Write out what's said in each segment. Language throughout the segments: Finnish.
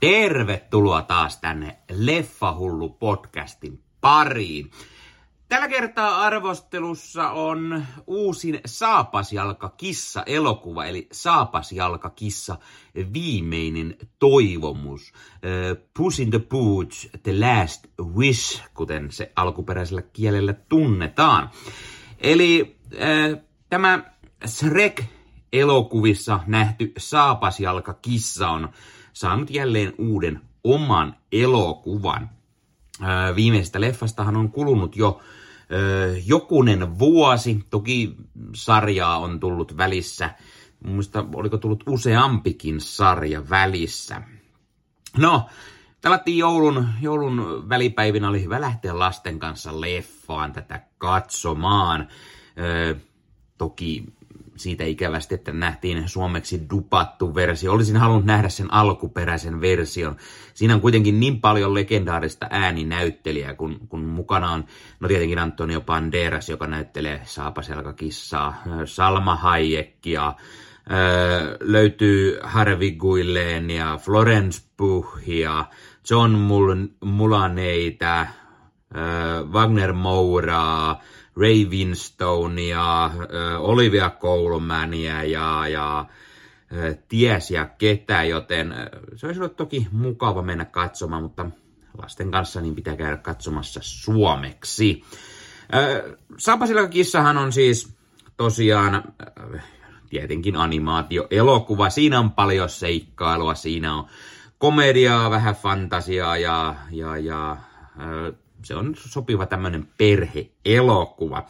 Tervetuloa taas tänne Leffahullu podcastin pariin. Tällä kertaa arvostelussa on uusin Saapasjalka kissa elokuva, eli Saapasjalka kissa viimeinen toivomus. Puss in the Boots, The Last Wish, kuten se alkuperäisellä kielellä tunnetaan. Eli äh, tämä Shrek elokuvissa nähty Saapasjalka kissa on saanut jälleen uuden oman elokuvan. Viimeisestä leffastahan on kulunut jo jokunen vuosi. Toki sarjaa on tullut välissä. Muista oliko tullut useampikin sarja välissä. No, Täällättiin joulun, joulun välipäivinä oli hyvä lähteä lasten kanssa leffaan tätä katsomaan. Toki siitä ikävästi, että nähtiin suomeksi dupattu versio. Olisin halunnut nähdä sen alkuperäisen version. Siinä on kuitenkin niin paljon legendaarista ääninäyttelijää, kun, kun mukana on, no tietenkin Antonio Banderas, joka näyttelee Saapaselkakissaa, Salma Hayekia, Öö, löytyy Harvey Guillen ja Florence Puhia, John Mul- Mulaneita, öö, Wagner Mouraa, Ray Winstonea, Olivia Colmania ja, ja ties ja ketä, joten se olisi ollut toki mukava mennä katsomaan, mutta lasten kanssa niin pitää käydä katsomassa suomeksi. Saapasilla kissahan on siis tosiaan tietenkin animaatio-elokuva. Siinä on paljon seikkailua, siinä on komediaa, vähän fantasiaa ja, ja, ja se on sopiva tämmöinen perheelokuva.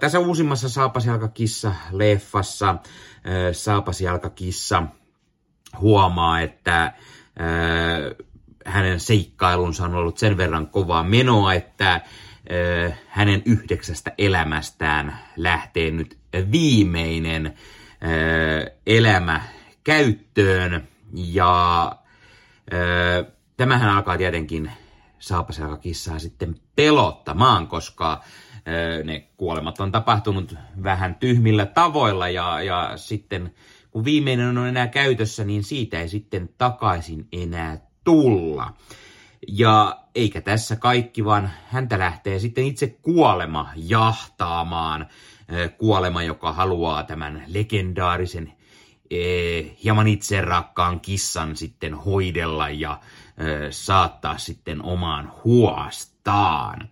Tässä uusimmassa Saapasjalkakissa-leffassa Saapasjalkakissa huomaa, että hänen seikkailunsa on ollut sen verran kovaa menoa, että hänen yhdeksästä elämästään lähtee nyt viimeinen elämä käyttöön. Ja tämähän alkaa tietenkin Saapaselka kissaa sitten pelottamaan, koska ne kuolemat on tapahtunut vähän tyhmillä tavoilla ja, ja sitten kun viimeinen on enää käytössä, niin siitä ei sitten takaisin enää tulla. Ja eikä tässä kaikki, vaan häntä lähtee sitten itse kuolema jahtaamaan. Kuolema, joka haluaa tämän legendaarisen hieman itse rakkaan kissan sitten hoidella ja saattaa sitten omaan huostaan.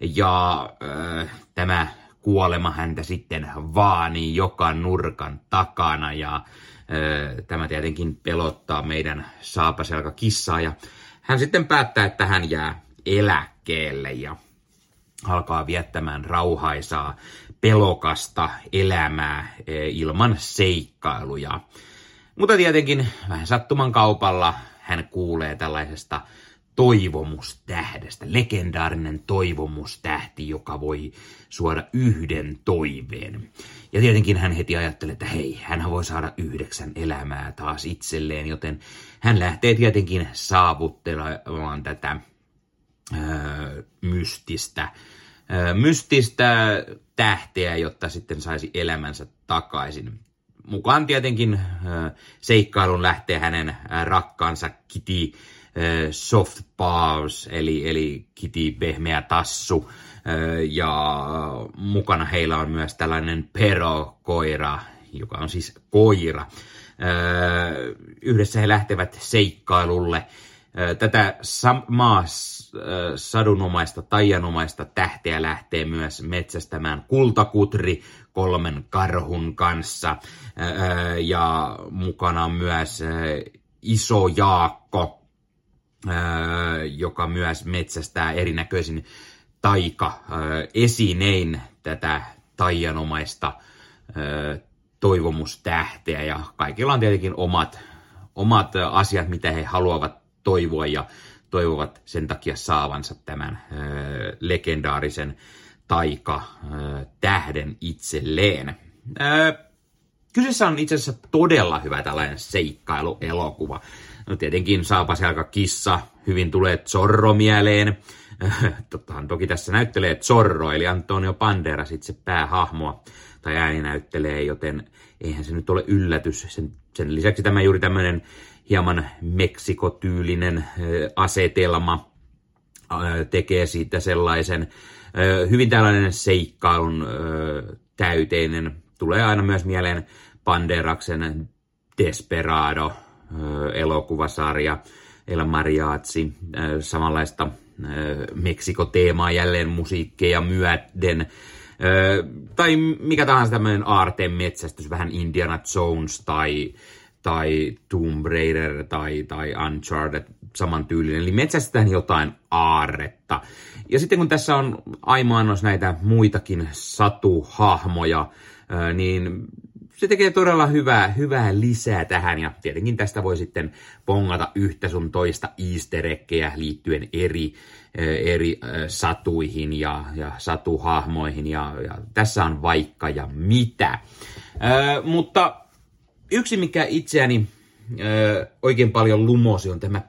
Ja äh, tämä kuolema häntä sitten vaanii joka nurkan takana ja tämä tietenkin pelottaa meidän saapaselka kissaa ja hän sitten päättää, että hän jää eläkkeelle ja alkaa viettämään rauhaisaa, pelokasta elämää ilman seikkailuja. Mutta tietenkin vähän sattuman kaupalla hän kuulee tällaisesta toivomustähdestä, legendaarinen toivomustähti, joka voi suoda yhden toiveen. Ja tietenkin hän heti ajattelee, että hei, hän voi saada yhdeksän elämää taas itselleen, joten hän lähtee tietenkin saavuttelemaan tätä öö, mystistä, öö, mystistä tähteä, jotta sitten saisi elämänsä takaisin mukaan tietenkin seikkailun lähtee hänen rakkaansa Kitty Soft Paws, eli, eli Kitty pehmeä tassu. Ja mukana heillä on myös tällainen Pero-koira, joka on siis koira. Yhdessä he lähtevät seikkailulle. Tätä samaa sadunomaista, taianomaista tähteä lähtee myös metsästämään kultakutri kolmen karhun kanssa. Ja mukana on myös iso Jaakko, joka myös metsästää erinäköisin taika-esinein tätä taianomaista toivomustähteä. Ja kaikilla on tietenkin omat, omat asiat, mitä he haluavat toivoa ja toivovat sen takia saavansa tämän ö, legendaarisen taika-tähden itselleen. Ö, kyseessä on itse asiassa todella hyvä tällainen seikkailuelokuva. No tietenkin saapaselka kissa, hyvin tulee Zorro mieleen. Tottahan toki tässä näyttelee Zorro, eli Antonio Banderas itse päähahmoa tai ääni näyttelee, joten eihän se nyt ole yllätys. Sen, sen lisäksi tämä juuri tämmöinen hieman meksikotyylinen asetelma tekee siitä sellaisen hyvin tällainen seikkailun täyteinen. Tulee aina myös mieleen Panderaksen Desperado elokuvasarja, El Mariachi, samanlaista Meksiko-teemaa jälleen musiikkeja myöden. Tai mikä tahansa tämmöinen aarteen metsästys, vähän Indiana Jones tai, tai Tomb Raider tai, tai Uncharted samantyylinen. Eli metsästetään jotain aarretta. Ja sitten kun tässä on aimaannos näitä muitakin satuhahmoja, niin se tekee todella hyvää, hyvää lisää tähän ja tietenkin tästä voi sitten pongata yhtä sun toista easter liittyen eri, eri satuihin ja, ja satuhahmoihin ja, ja tässä on vaikka ja mitä. Ö, mutta yksi mikä itseäni ö, oikein paljon lumosi on tämä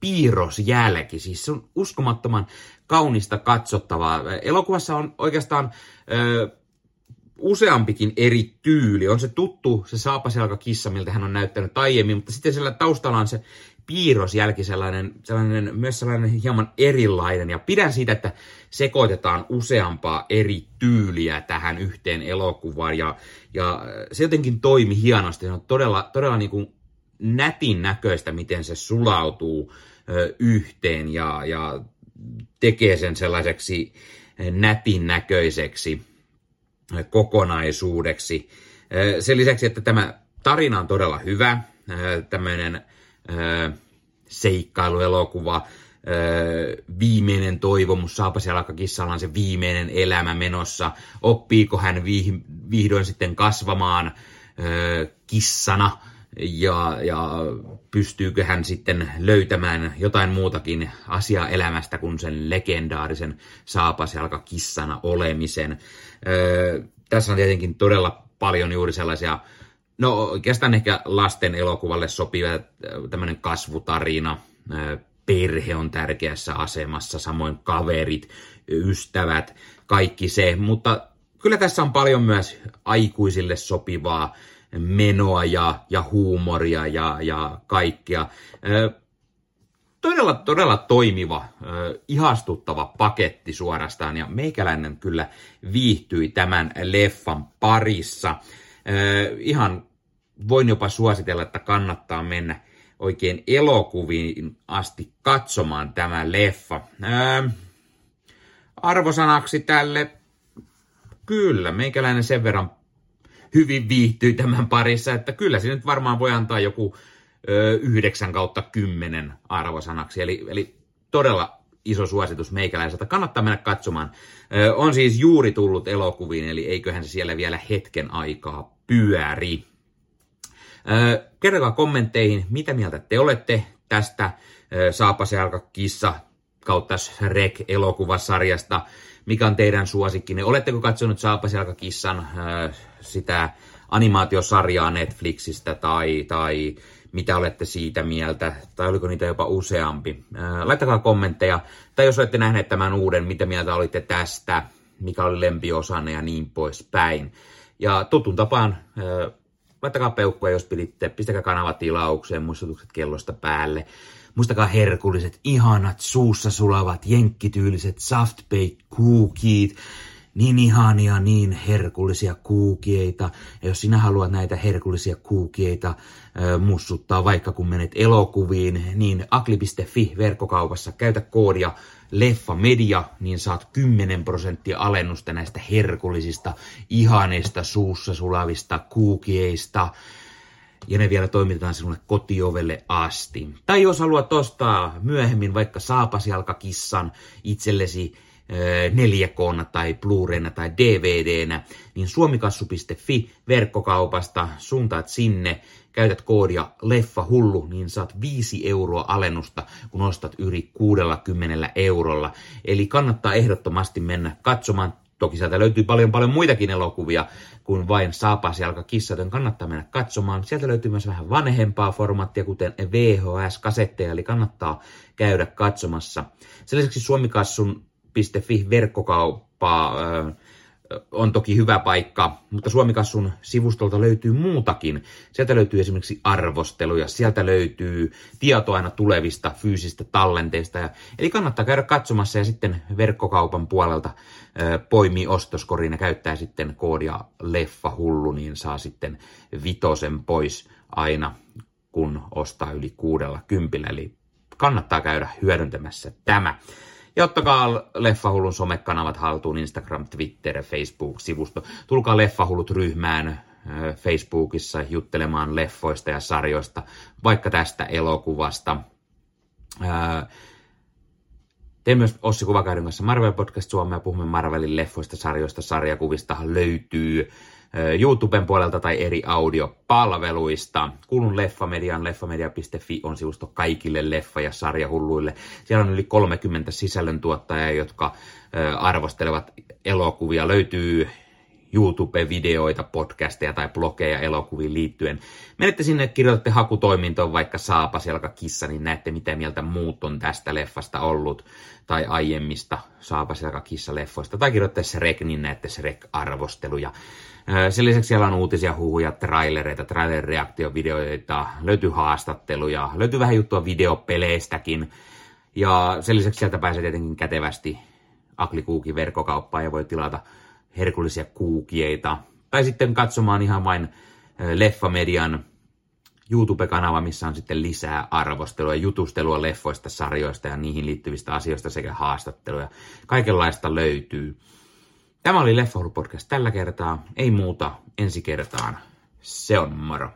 piirrosjälki. Siis se on uskomattoman kaunista katsottavaa. Elokuvassa on oikeastaan ö, useampikin eri tyyli. On se tuttu, se kissa, miltä hän on näyttänyt aiemmin, mutta sitten siellä taustalla on se piirrosjälki, sellainen, sellainen, myös sellainen hieman erilainen. Ja pidän siitä, että sekoitetaan useampaa eri tyyliä tähän yhteen elokuvaan. Ja, ja se jotenkin toimi hienosti. Se on todella, todella niin kuin nätin näköistä, miten se sulautuu ö, yhteen ja, ja tekee sen sellaiseksi nätin näköiseksi kokonaisuudeksi. Sen lisäksi, että tämä tarina on todella hyvä, tämmöinen seikkailuelokuva, viimeinen toivomus, saapa siellä kissalla on se viimeinen elämä menossa, oppiiko hän vihdoin sitten kasvamaan kissana, ja, ja pystyykö hän sitten löytämään jotain muutakin asiaa elämästä kuin sen legendaarisen saapasjalkakissana olemisen. Öö, tässä on tietenkin todella paljon juuri sellaisia, no oikeastaan ehkä lasten elokuvalle sopiva tämmöinen kasvutarina, öö, perhe on tärkeässä asemassa, samoin kaverit, ystävät, kaikki se, mutta kyllä tässä on paljon myös aikuisille sopivaa, menoa ja, ja huumoria ja, ja kaikkea. Todella, todella toimiva, ihastuttava paketti suorastaan ja meikäläinen kyllä viihtyi tämän leffan parissa. Ihan voin jopa suositella, että kannattaa mennä oikein elokuviin asti katsomaan tämä leffa. arvosanaksi tälle, kyllä, meikäläinen sen verran hyvin viihtyy tämän parissa, että kyllä se nyt varmaan voi antaa joku ö, 9 kautta 10 arvosanaksi, eli, eli todella iso suositus meikäläiseltä. Kannattaa mennä katsomaan. Ö, on siis juuri tullut elokuviin, eli eiköhän se siellä vielä hetken aikaa pyöri. Kertokaa kommentteihin, mitä mieltä te olette tästä Saapaselka kissa kautta Shrek-elokuvasarjasta. Mikä on teidän suosikkinne? Oletteko katsonut Saapaselka-kissan äh, sitä animaatiosarjaa Netflixistä tai, tai mitä olette siitä mieltä, tai oliko niitä jopa useampi. Laittakaa kommentteja, tai jos olette nähneet tämän uuden, mitä mieltä olitte tästä, mikä oli lempiosanne ja niin poispäin. Ja tutun tapaan, laittakaa peukkuja, jos piditte, pistäkää kanava tilaukseen, muistutukset kellosta päälle. Muistakaa herkulliset, ihanat, suussa sulavat, jenkkityyliset soft baked cookies niin ihania, niin herkullisia kuukieita. Ja jos sinä haluat näitä herkullisia kuukieita äh, mussuttaa vaikka kun menet elokuviin, niin akli.fi verkkokaupassa käytä koodia Leffa Media, niin saat 10 prosenttia alennusta näistä herkullisista, ihanista suussa sulavista kuukieista ja ne vielä toimitetaan sinulle kotiovelle asti. Tai jos haluat ostaa myöhemmin vaikka saapasjalkakissan itsellesi 4 k tai blu tai DVDnä, niin suomikassu.fi verkkokaupasta suuntaat sinne, käytät koodia leffa hullu, niin saat 5 euroa alennusta, kun ostat yli 60 eurolla. Eli kannattaa ehdottomasti mennä katsomaan. Toki sieltä löytyy paljon paljon muitakin elokuvia kuin vain saapasjalka kissa, joten kannattaa mennä katsomaan. Sieltä löytyy myös vähän vanhempaa formaattia, kuten VHS-kasetteja, eli kannattaa käydä katsomassa. Sen lisäksi Suomikassun verkkokauppaa on toki hyvä paikka, mutta Suomikassun sivustolta löytyy muutakin. Sieltä löytyy esimerkiksi arvosteluja, sieltä löytyy tietoa aina tulevista fyysistä tallenteista. Eli kannattaa käydä katsomassa ja sitten verkkokaupan puolelta poimii ostoskorin ja käyttää sitten koodia leffahullu, niin saa sitten vitosen pois aina, kun ostaa yli kuudella kympillä. Eli kannattaa käydä hyödyntämässä tämä. Ja ottakaa Leffahullun somekanavat haltuun, Instagram, Twitter, Facebook-sivusto. Tulkaa Leffahullut ryhmään Facebookissa juttelemaan leffoista ja sarjoista, vaikka tästä elokuvasta. Tein myös Ossi Kuvakäydyn kanssa Marvel Podcast Suomea, puhumme Marvelin leffoista, sarjoista, sarjakuvista löytyy YouTuben puolelta tai eri audiopalveluista. Kuulun Leffamedian, leffamedia.fi on sivusto kaikille leffa- ja sarjahulluille. Siellä on yli 30 sisällöntuottajaa, jotka arvostelevat elokuvia. Löytyy YouTube-videoita, podcasteja tai blogeja elokuviin liittyen. Menette sinne, kirjoitatte hakutoimintoon vaikka Saapaselka kissa, niin näette mitä mieltä muut on tästä leffasta ollut tai aiemmista Saapaselka kissa leffoista. Tai kirjoittatte Shrek, niin näette Shrek-arvosteluja. Sen lisäksi siellä on uutisia, huhuja, trailereita, trailer-reaktiovideoita, löytyy haastatteluja, löytyy vähän juttua videopeleistäkin. Ja sen lisäksi sieltä pääsee tietenkin kätevästi Aklikuukin verkkokauppaan ja voi tilata herkullisia kuukieita. Tai sitten katsomaan ihan vain Leffamedian YouTube-kanava, missä on sitten lisää arvostelua ja jutustelua leffoista, sarjoista ja niihin liittyvistä asioista sekä haastatteluja. Kaikenlaista löytyy. Tämä oli Leffa podcast tällä kertaa. Ei muuta ensi kertaan. Se on moro.